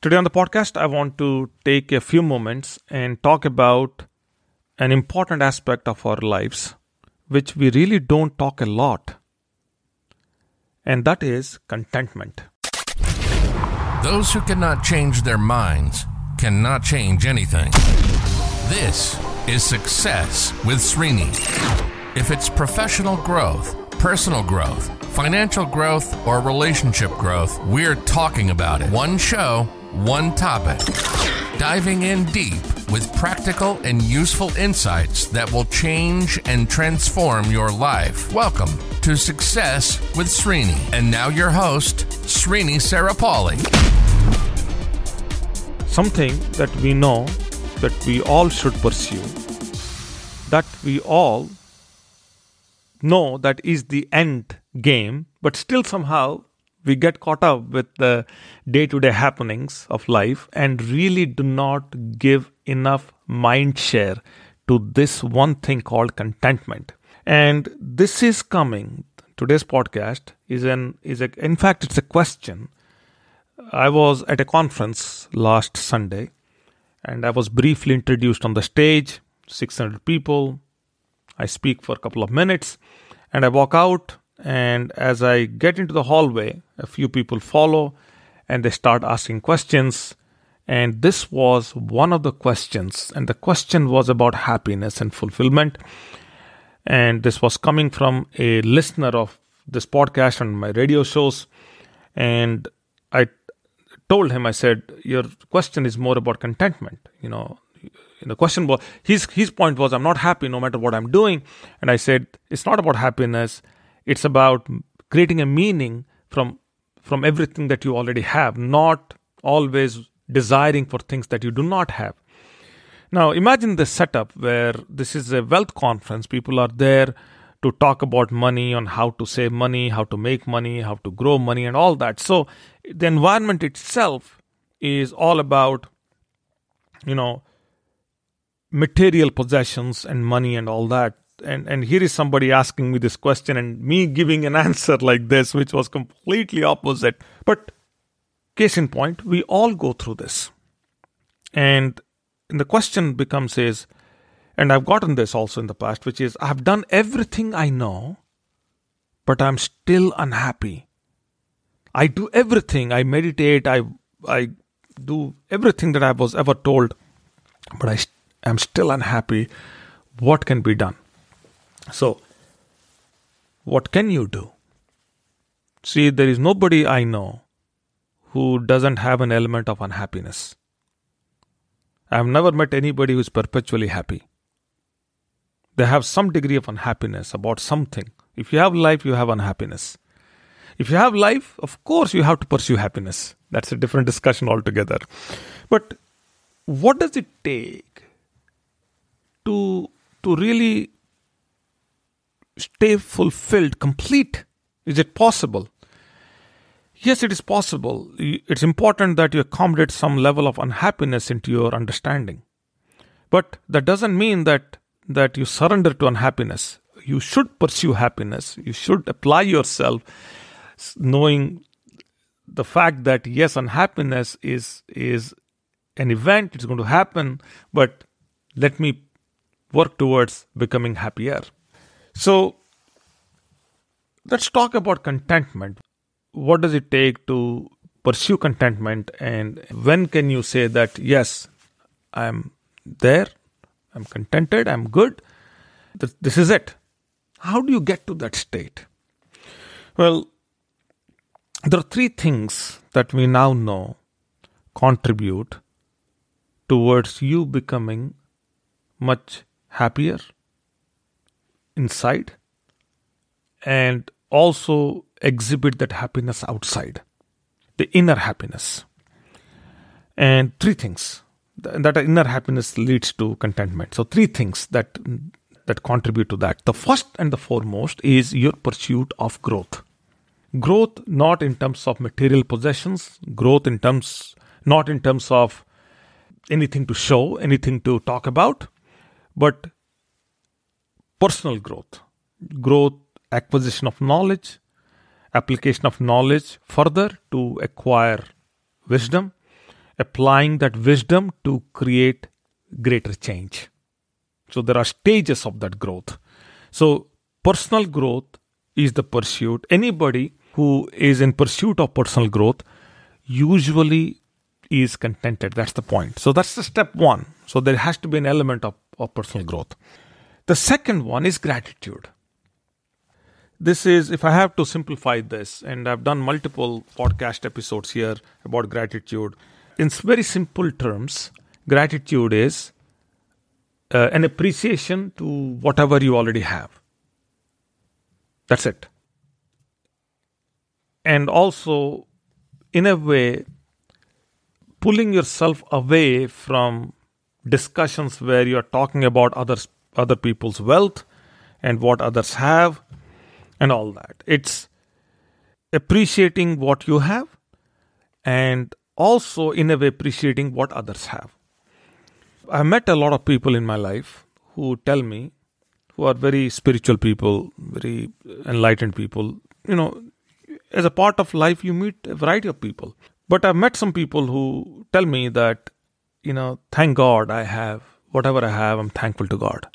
Today on the podcast, I want to take a few moments and talk about an important aspect of our lives, which we really don't talk a lot, and that is contentment. Those who cannot change their minds cannot change anything. This is Success with Srini. If it's professional growth, personal growth, financial growth, or relationship growth, we're talking about it. One show, one topic. Diving in deep with practical and useful insights that will change and transform your life. Welcome to Success with Srini. And now your host, Srini Sarapalli. Something that we know that we all should pursue, that we all know that is the end game, but still somehow we get caught up with the day to day happenings of life and really do not give enough mind share to this one thing called contentment. And this is coming. Today's podcast is an is a in fact it's a question. I was at a conference last Sunday and I was briefly introduced on the stage, 600 people. I speak for a couple of minutes and I walk out and as I get into the hallway, a few people follow and they start asking questions. And this was one of the questions. And the question was about happiness and fulfillment. And this was coming from a listener of this podcast and my radio shows. And I told him, I said, Your question is more about contentment. You know, the question was his his point was I'm not happy no matter what I'm doing. And I said, It's not about happiness it's about creating a meaning from from everything that you already have, not always desiring for things that you do not have. Now, imagine the setup where this is a wealth conference. People are there to talk about money, on how to save money, how to make money, how to grow money, and all that. So, the environment itself is all about, you know, material possessions and money and all that and and here is somebody asking me this question and me giving an answer like this which was completely opposite. But case in point we all go through this. And the question becomes is and i've gotten this also in the past which is i've done everything i know but i'm still unhappy. I do everything. I meditate. I i do everything that i was ever told but i am still unhappy. What can be done so, what can you do? See, there is nobody I know who doesn't have an element of unhappiness. I have never met anybody who is perpetually happy. They have some degree of unhappiness about something. If you have life, you have unhappiness. If you have life, of course, you have to pursue happiness. That's a different discussion altogether. But what does it take to, to really stay fulfilled, complete? Is it possible? Yes, it is possible. It's important that you accommodate some level of unhappiness into your understanding. But that doesn't mean that, that you surrender to unhappiness. You should pursue happiness. You should apply yourself knowing the fact that yes, unhappiness is, is an event, it's going to happen, but let me work towards becoming happier. So let's talk about contentment. What does it take to pursue contentment, and when can you say that, yes, I'm there, I'm contented, I'm good, this is it? How do you get to that state? Well, there are three things that we now know contribute towards you becoming much happier, inside and also exhibit that happiness outside, the inner happiness. And three things that inner happiness leads to contentment. So three things that that contribute to that. The first and the foremost is your pursuit of growth. Growth not in terms of material possessions, growth in terms not in terms of anything to show, anything to talk about, but personal growth, growth, acquisition of knowledge, application of knowledge further to acquire wisdom, applying that wisdom to create greater change. So there are stages of that growth. So personal growth is the pursuit. Anybody who is in pursuit of personal growth usually is contented. That's the point. So that's the step one. So there has to be an element of, of personal growth. The second one is gratitude. This is, if I have to simplify this, and I've done multiple podcast episodes here about gratitude. In very simple terms, gratitude is uh, an appreciation to whatever you already have. That's it. And also, in a way, pulling yourself away from discussions where you're talking about others other people's wealth and what others have and all that. It's appreciating what you have and also in a way appreciating what others have. I've met a lot of people in my life who tell me who are very spiritual people very enlightened people you know as a part of life you meet a variety of people. But I've met some people who tell me that, you know, thank God I have whatever I have, I'm thankful to God.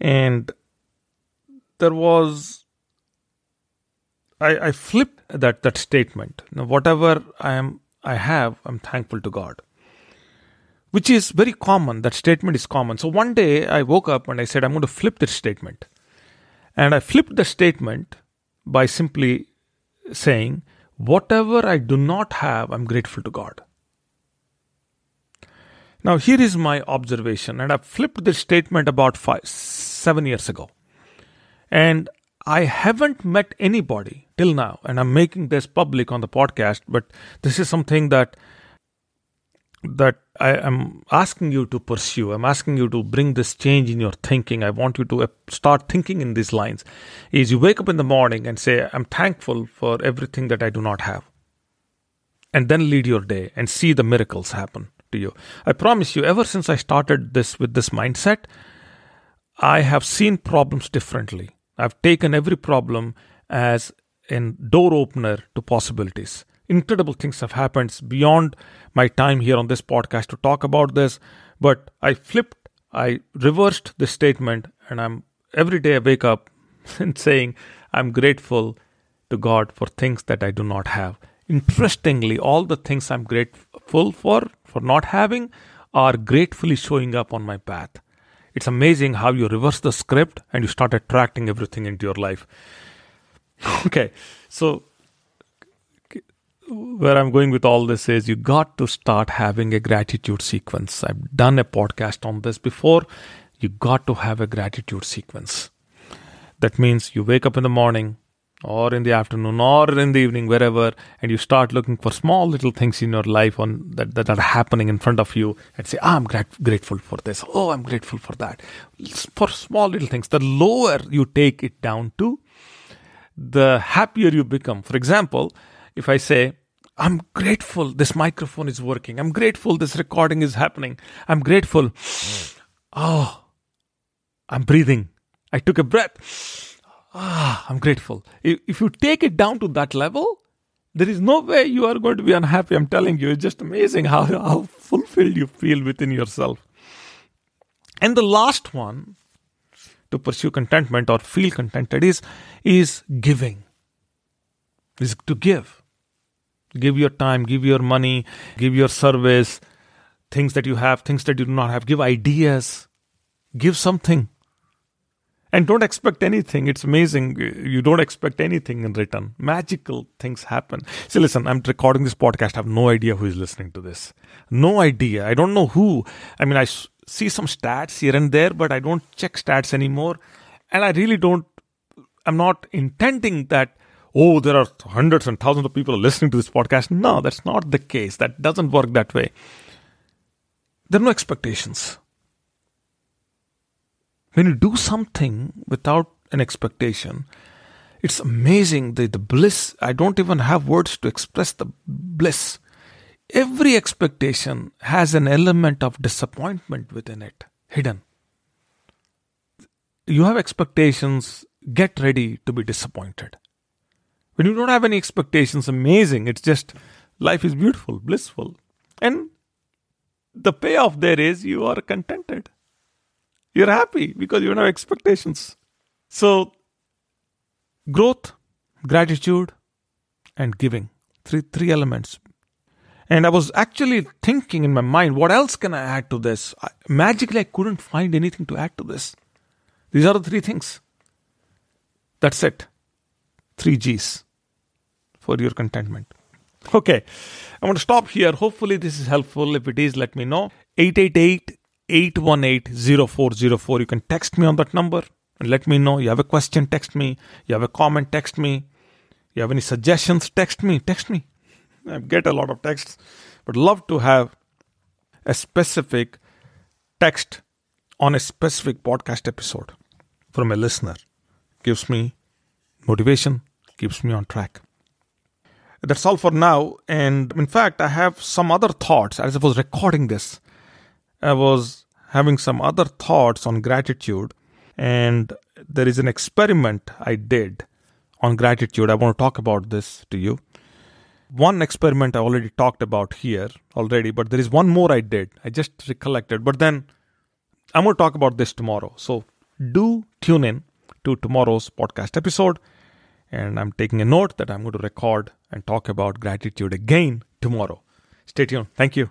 And there was I, I flipped that that statement. Now, whatever I am I have, I'm thankful to God. Which is very common. That statement is common. So one day I woke up and I said, I'm going to flip this statement. And I flipped the statement by simply saying, Whatever I do not have, I'm grateful to God. Now, here is my observation, and I flipped this statement about five, seven years ago. And I haven't met anybody till now, and I'm making this public on the podcast, but this is something that that I am asking you to pursue. I'm asking you to bring this change in your thinking. I want you to start thinking in these lines. Is you wake up in the morning and say, I'm thankful for everything that I do not have. And then lead your day and see the miracles happen to you. I promise you, ever since I started this with this mindset, I have seen problems differently. I've taken every problem as a door opener to possibilities incredible things have happened beyond my time here on this podcast to talk about this. But I flipped, I reversed this statement, and I'm every day I wake up and saying, I'm grateful to God for things that I do not have. Interestingly, all the things I'm grateful for, for not having, are gratefully showing up on my path. It's amazing how you reverse the script and you start attracting everything into your life. Okay, so where I'm going with all this is you got to start having a gratitude sequence. I've done a podcast on this before. You got to have a gratitude sequence. That means you wake up in the morning or in the afternoon or in the evening, wherever, and you start looking for small little things in your life on that, that are happening in front of you and say, ah, I'm grat- grateful for this. Oh, I'm grateful for that. For small little things. The lower you take it down to, the happier you become. For example, if I say, I'm grateful this microphone is working. I'm grateful this recording is happening. I'm grateful. Oh, I'm breathing. I took a breath. Ah, I'm grateful. If you take it down to that level, there is no way you are going to be unhappy. I'm telling you, it's just amazing how, how fulfilled you feel within yourself. And the last one to pursue contentment or feel contented is, is giving, is to give. Give your time, give your money, give your service, things that you have, things that you do not have. Give ideas, give something. And don't expect anything. It's amazing. You don't expect anything in return. Magical things happen. See, listen, I'm recording this podcast. I have no idea who is listening to this. No idea. I don't know who. I mean, I see some stats here and there, but I don't check stats anymore. And I really don't, I'm not intending that oh, there are hundreds and thousands of people listening to this podcast. No, that's not the case. That doesn't work that way. There are no expectations. When you do something without an expectation, it's amazing the, the bliss. I don't even have words to express the bliss. Every expectation has an element of disappointment within it, hidden. You have expectations, get ready to be disappointed when you don't have any expectations, amazing. It's just life is beautiful, blissful. And the payoff there is you are contented. You're happy because you don't have expectations. So, growth, gratitude, and giving. Three, three elements. And I was actually thinking in my mind, what else can I add to this? I, magically, I couldn't find anything to add to this. These are the three things. That's it. Three G's for your contentment. Okay, I'm going to stop here. Hopefully, this is helpful. If it is, let me know. 888 818 0404. You can text me on that number and let me know. You have a question, text me. You have a comment, text me. You have any suggestions, text me. Text me. I get a lot of texts, but love to have a specific text on a specific podcast episode from a listener. Gives me motivation, keeps me on track. That's all for now. And in fact, I have some other thoughts. As I was recording this, I was having some other thoughts on gratitude. And there is an experiment I did on gratitude. I want to talk about this to you. One experiment I already talked about here already, but there is one more I did. I just recollected. But then I'm going to talk about this tomorrow. So do tune in to tomorrow's podcast episode. And I'm taking a note that I'm going to record and talk about gratitude again tomorrow. Stay tuned. Thank you.